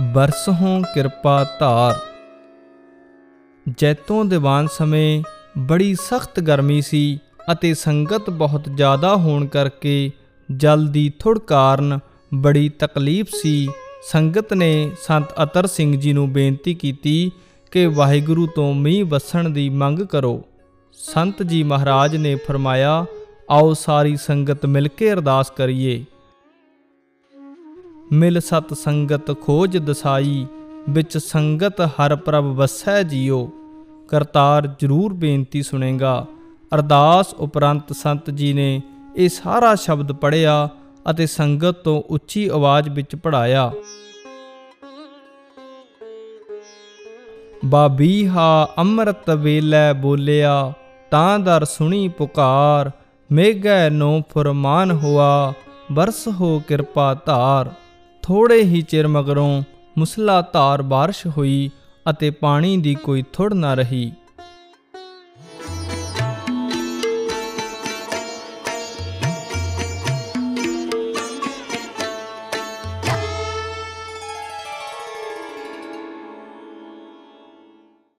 ਬਰਸਹੋਂ ਕਿਰਪਾ ਧਾਰ। ਜੈਤੋਂ ਦੀਵਾਨ ਸਮੇਂ ਬੜੀ ਸਖਤ ਗਰਮੀ ਸੀ ਅਤੇ ਸੰਗਤ ਬਹੁਤ ਜ਼ਿਆਦਾ ਹੋਣ ਕਰਕੇ ਜਲ ਦੀ ਥੁੜ ਕਾਰਨ ਬੜੀ ਤਕਲੀਫ ਸੀ। ਸੰਗਤ ਨੇ ਸੰਤ ਅਤਰ ਸਿੰਘ ਜੀ ਨੂੰ ਬੇਨਤੀ ਕੀਤੀ ਕਿ ਵਾਹਿਗੁਰੂ ਤੋਂ ਮੀਂਹ ਵਸਣ ਦੀ ਮੰਗ ਕਰੋ। ਸੰਤ ਜੀ ਮਹਾਰਾਜ ਨੇ ਫਰਮਾਇਆ, ਆਓ ਸਾਰੀ ਸੰਗਤ ਮਿਲ ਕੇ ਅਰਦਾਸ ਕਰੀਏ। ਮਿਲ ਸਤ ਸੰਗਤ ਖੋਜ ਦਸਾਈ, ਵਿੱਚ ਸੰਗਤ ਹਰ ਪ੍ਰਭ ਵਸੈ ਜੀਓ। ਕਰਤਾਰ ਜਰੂਰ ਬੇਨਤੀ ਸੁਣੇਗਾ, ਅਰਦਾਸ ਉਪਰੰਤ ਸੰਤ ਜੀ ਨੇ ਇਹ ਸਾਰਾ ਸ਼ਬਦ ਪੜਿਆ ਅਤੇ ਸੰਗਤ ਤੋਂ ਉੱਚੀ ਆਵਾਜ਼ ਵਿੱਚ ਪੜਾਇਆ ਬਾਬੀਹਾ ਅੰਮ੍ਰਿਤ ਵੇਲੇ ਬੋਲਿਆ, ਤਾਂ ਦਰ ਸੁਣੀ ਪੁਕਾਰ, ਮੇਘੈ ਨੋ ਫਰਮਾਨ ਹੋਆ, ਬਰਸ ਹੋ ਕਿਰਪਾ ਧਾਰ। ਥੋੜੇ ਹੀ ਚਿਰ ਮਗਰੋਂ ਮੁਸਲਾ ਧਾਰ ਬਾਰਿਸ਼ ਹੋਈ ਅਤੇ ਪਾਣੀ ਦੀ ਕੋਈ ਥੁੜ ਨਾ ਰਹੀ।